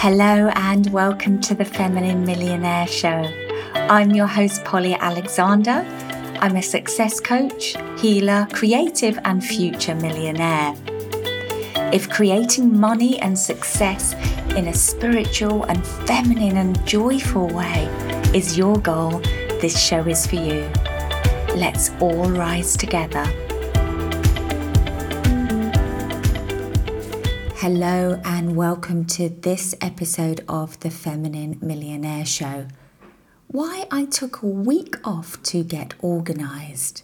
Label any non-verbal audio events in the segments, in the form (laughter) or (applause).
Hello and welcome to the Feminine Millionaire Show. I'm your host, Polly Alexander. I'm a success coach, healer, creative, and future millionaire. If creating money and success in a spiritual and feminine and joyful way is your goal, this show is for you. Let's all rise together. Hello, and welcome to this episode of the Feminine Millionaire Show. Why I took a week off to get organized.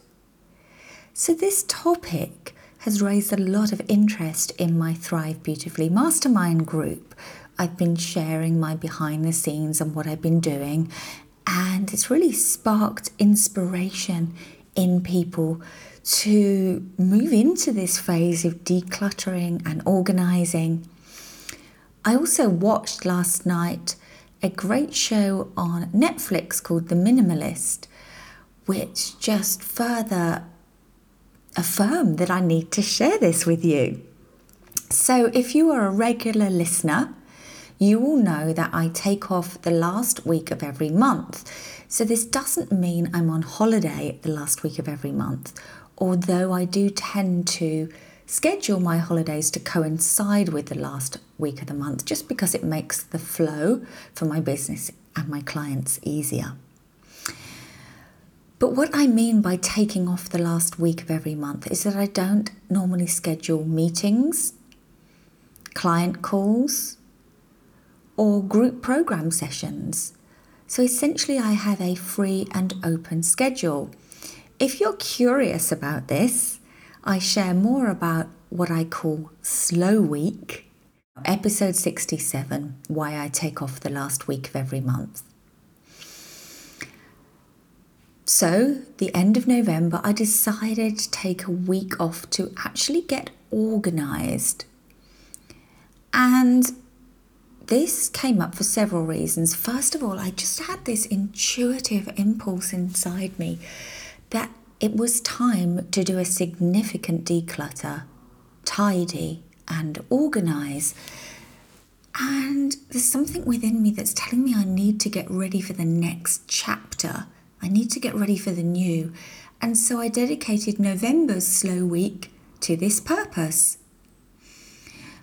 So, this topic has raised a lot of interest in my Thrive Beautifully Mastermind group. I've been sharing my behind the scenes and what I've been doing, and it's really sparked inspiration in people to move into this phase of decluttering and organizing. I also watched last night a great show on Netflix called The Minimalist, which just further affirmed that I need to share this with you. So, if you are a regular listener, you will know that I take off the last week of every month. So, this doesn't mean I'm on holiday the last week of every month although I do tend to schedule my holidays to coincide with the last week of the month just because it makes the flow for my business and my clients easier. But what I mean by taking off the last week of every month is that I don't normally schedule meetings, client calls, or group program sessions. So essentially, I have a free and open schedule. If you're curious about this, I share more about what I call Slow Week, episode 67 Why I Take Off the Last Week of Every Month. So, the end of November, I decided to take a week off to actually get organized. And this came up for several reasons. First of all, I just had this intuitive impulse inside me that it was time to do a significant declutter, tidy, and organize. And there's something within me that's telling me I need to get ready for the next chapter. I need to get ready for the new. And so I dedicated November's slow week to this purpose.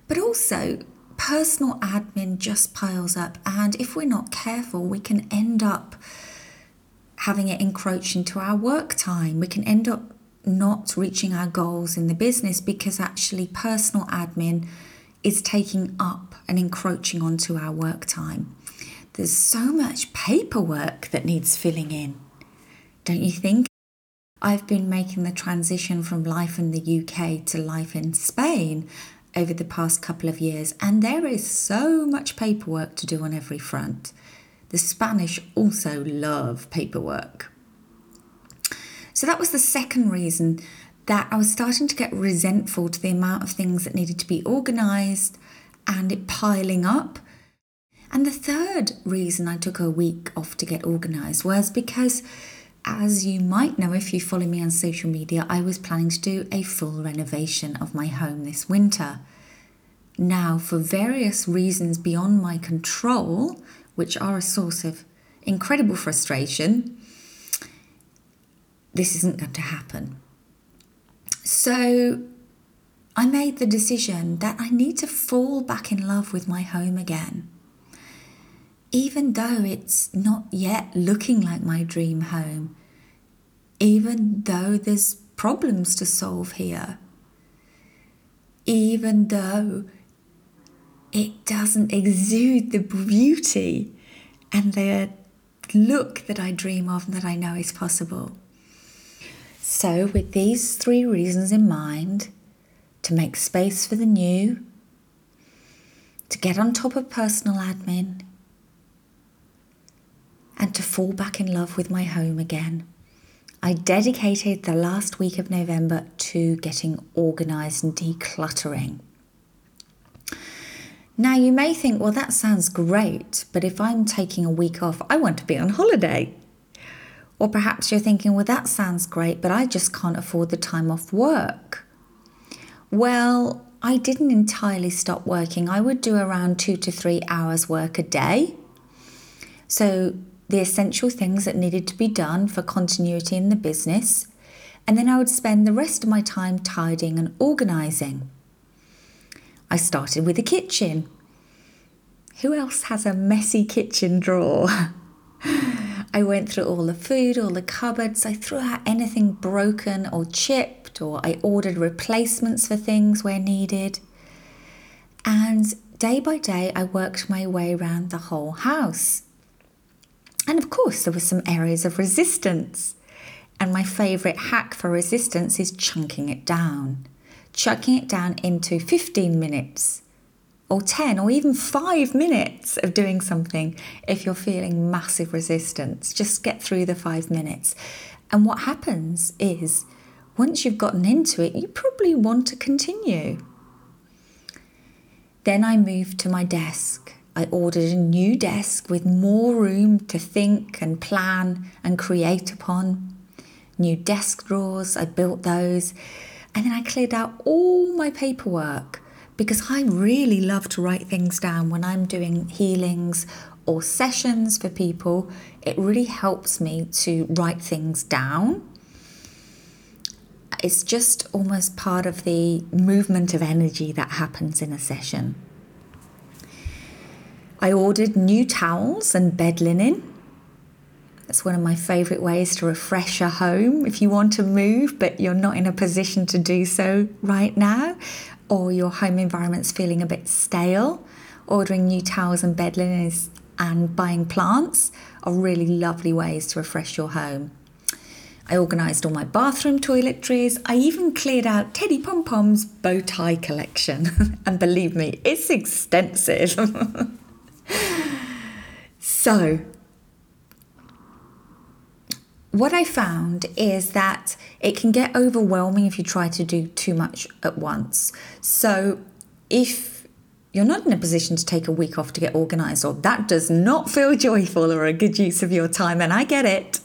But also, personal admin just piles up, and if we're not careful, we can end up having it encroach into our work time. We can end up not reaching our goals in the business because actually personal admin is taking up and encroaching onto our work time. There's so much paperwork that needs filling in, don't you think? I've been making the transition from life in the UK to life in Spain over the past couple of years, and there is so much paperwork to do on every front. The Spanish also love paperwork. So that was the second reason that I was starting to get resentful to the amount of things that needed to be organised and it piling up. And the third reason I took a week off to get organised was because, as you might know if you follow me on social media, I was planning to do a full renovation of my home this winter. Now, for various reasons beyond my control, which are a source of incredible frustration, this isn't going to happen. So I made the decision that I need to fall back in love with my home again. Even though it's not yet looking like my dream home, even though there's problems to solve here, even though it doesn't exude the beauty and the look that I dream of and that I know is possible. So, with these three reasons in mind, to make space for the new, to get on top of personal admin, fall back in love with my home again. I dedicated the last week of November to getting organised and decluttering. Now, you may think, well, that sounds great, but if I'm taking a week off, I want to be on holiday. Or perhaps you're thinking, well, that sounds great, but I just can't afford the time off work. Well, I didn't entirely stop working. I would do around two to three hours work a day. So, the essential things that needed to be done for continuity in the business. And then I would spend the rest of my time tidying and organising. I started with the kitchen. Who else has a messy kitchen drawer? (laughs) I went through all the food, all the cupboards. I threw out anything broken or chipped, or I ordered replacements for things where needed. And day by day, I worked my way around the whole house. And of course, there were some areas of resistance. And my favourite hack for resistance is chunking it down, Chunking it down into 15 minutes or 10 or even five minutes of doing something if you're feeling massive resistance. Just get through the five minutes. And what happens is, once you've gotten into it, you probably want to continue. Then I moved to my desk. I ordered a new desk with more room to think and plan and create upon. New desk drawers, I built those. And then I cleared out all my paperwork because I really love to write things down when I'm doing healings or sessions for people. It really helps me to write things down. It's just almost part of the movement of energy that happens in a session. I ordered new towels and bed linen. That's one of my favourite ways to refresh a home if you want to move but you're not in a position to do so right now or your home environment's feeling a bit stale, ordering new towels and bed linens and buying plants are really lovely ways to refresh your home. I organised all my bathroom toiletries. I even cleared out Teddy Pom Pom's bow tie collection. (laughs) and believe me, it's extensive. (laughs) so, what I found is that it can get overwhelming if you try to do too much at once. So, if you're not in a position to take a week off to get organized, or that does not (laughs) feel joyful or a good use of your time, and I get it,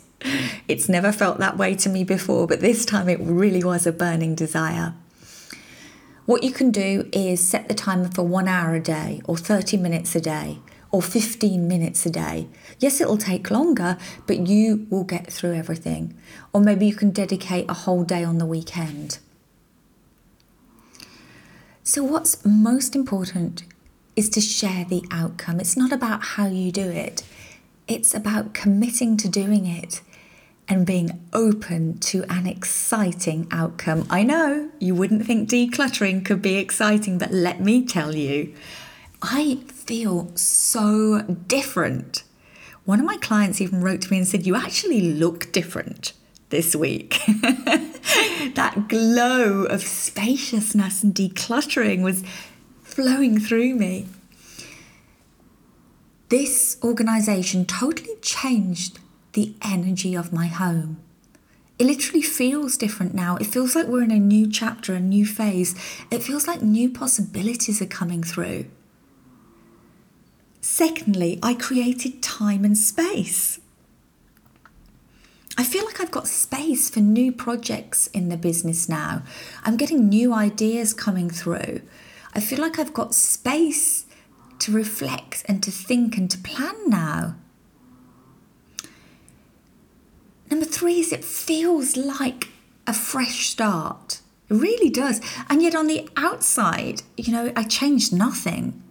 it's never felt that way to me before, but this time it really was a burning desire. What you can do is set the timer for one hour a day or 30 minutes a day or 15 minutes a day. Yes, it'll take longer, but you will get through everything. Or maybe you can dedicate a whole day on the weekend. So, what's most important is to share the outcome. It's not about how you do it, it's about committing to doing it and being open to an exciting outcome. I know you wouldn't think decluttering could be exciting, but let me tell you, I feel so different. One of my clients even wrote to me and said, You actually look different this week. (laughs) that glow of spaciousness and decluttering was flowing through me. This organisation totally changed the energy of my home. It literally feels different now. It feels like we're in a new chapter, a new phase. It feels like new possibilities are coming through. Secondly, I created time and space. I feel like I've got space for new projects in the business now. I'm getting new ideas coming through. I feel like I've got space to reflect and to think and to plan now. Number three is it feels like a fresh start. It really does. And yet on the outside, you know, I changed nothing.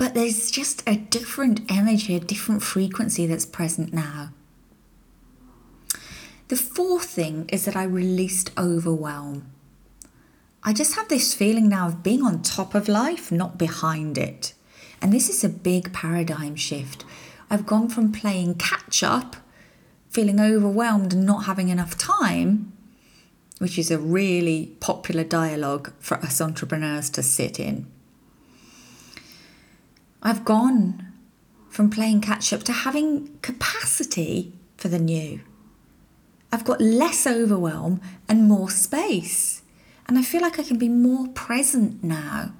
But there's just a different energy, a different frequency that's present now. The fourth thing is that I released overwhelm. I just have this feeling now of being on top of life, not behind it. And this is a big paradigm shift. I've gone from playing catch up, feeling overwhelmed and not having enough time, which is a really popular dialogue for us entrepreneurs to sit in. I've gone from playing catch up to having capacity for the new. I've got less overwhelm and more space. And I feel like I can be more present now.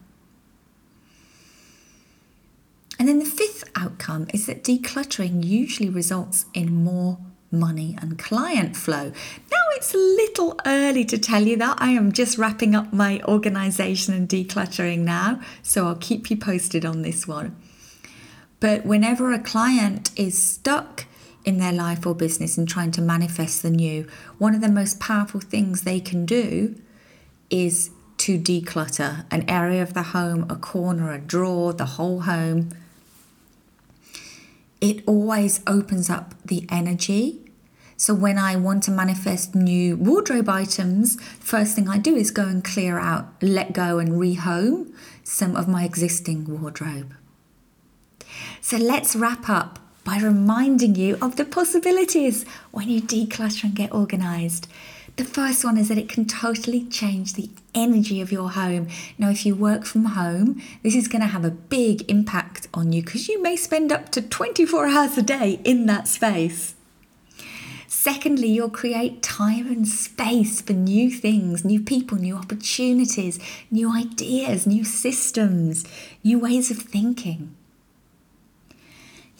And then the fifth outcome is that decluttering usually results in more money and client flow. Now, it's a little early to tell you that. I am just wrapping up my organization and decluttering now, so I'll keep you posted on this one. But whenever a client is stuck in their life or business and trying to manifest the new, one of the most powerful things they can do is to declutter an area of the home, a corner, a drawer, the whole home. It always opens up the energy. So when I want to manifest new wardrobe items, first thing I do is go and clear out, let go and rehome some of my existing wardrobe. So let's wrap up by reminding you of the possibilities when you declutter and get organized. The first one is that it can totally change the energy of your home. Now, if you work from home, this is going to have a big impact on you because you may spend up to 24 hours a day in that space. Secondly, you'll create time and space for new things, new people, new opportunities, new ideas, new systems, new ways of thinking.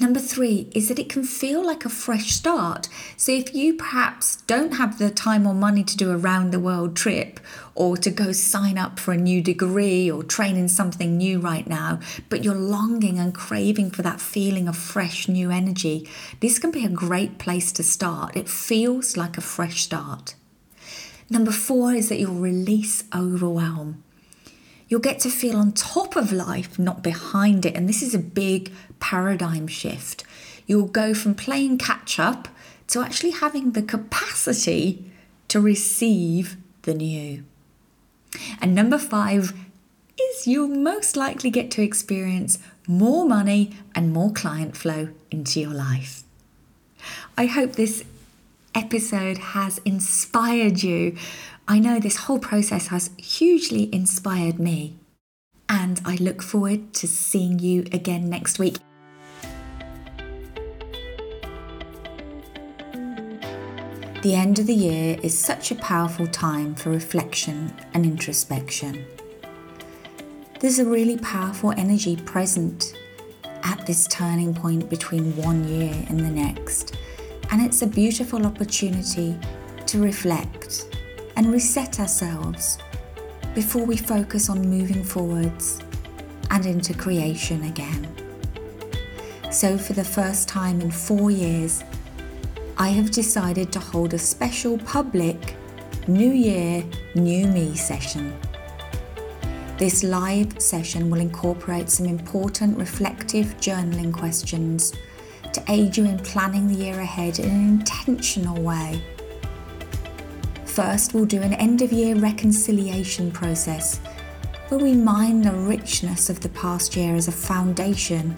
Number three is that it can feel like a fresh start. So, if you perhaps don't have the time or money to do a round the world trip or to go sign up for a new degree or train in something new right now, but you're longing and craving for that feeling of fresh new energy, this can be a great place to start. It feels like a fresh start. Number four is that you'll release overwhelm. You'll get to feel on top of life, not behind it. And this is a big paradigm shift. You'll go from playing catch up to actually having the capacity to receive the new. And number five is you'll most likely get to experience more money and more client flow into your life. I hope this episode has inspired you I know this whole process has hugely inspired me, and I look forward to seeing you again next week. The end of the year is such a powerful time for reflection and introspection. There's a really powerful energy present at this turning point between one year and the next, and it's a beautiful opportunity to reflect and reset ourselves before we focus on moving forwards and into creation again. So, for the first time in four years, I have decided to hold a special public New Year, New Me session. This live session will incorporate some important reflective journaling questions to aid you in planning the year ahead in an intentional way First, we'll do an end of year reconciliation process where we mine the richness of the past year as a foundation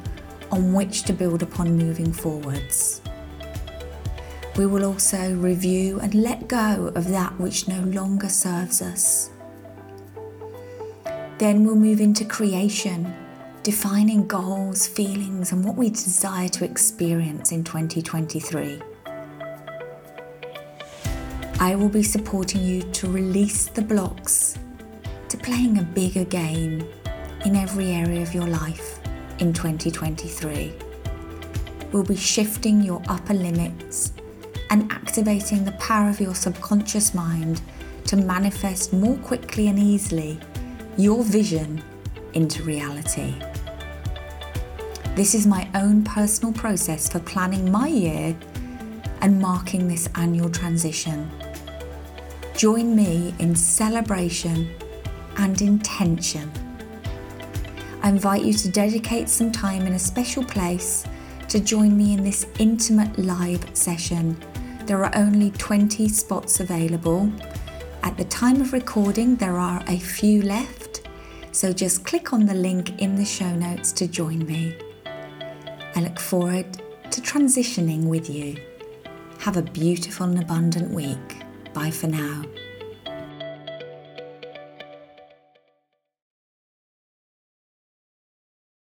on which to build upon moving forwards. We will also review and let go of that which no longer serves us. Then we'll move into creation, defining goals, feelings, and what we desire to experience in 2023. I will be supporting you to release the blocks to playing a bigger game in every area of your life in 2023. We'll be shifting your upper limits and activating the power of your subconscious mind to manifest more quickly and easily your vision into reality. This is my own personal process for planning my year and marking this annual transition Join me in celebration and intention. I invite you to dedicate some time in a special place to join me in this intimate live session. There are only 20 spots available. At the time of recording, there are a few left, so just click on the link in the show notes to join me. I look forward to transitioning with you. Have a beautiful and abundant week. Bye for now.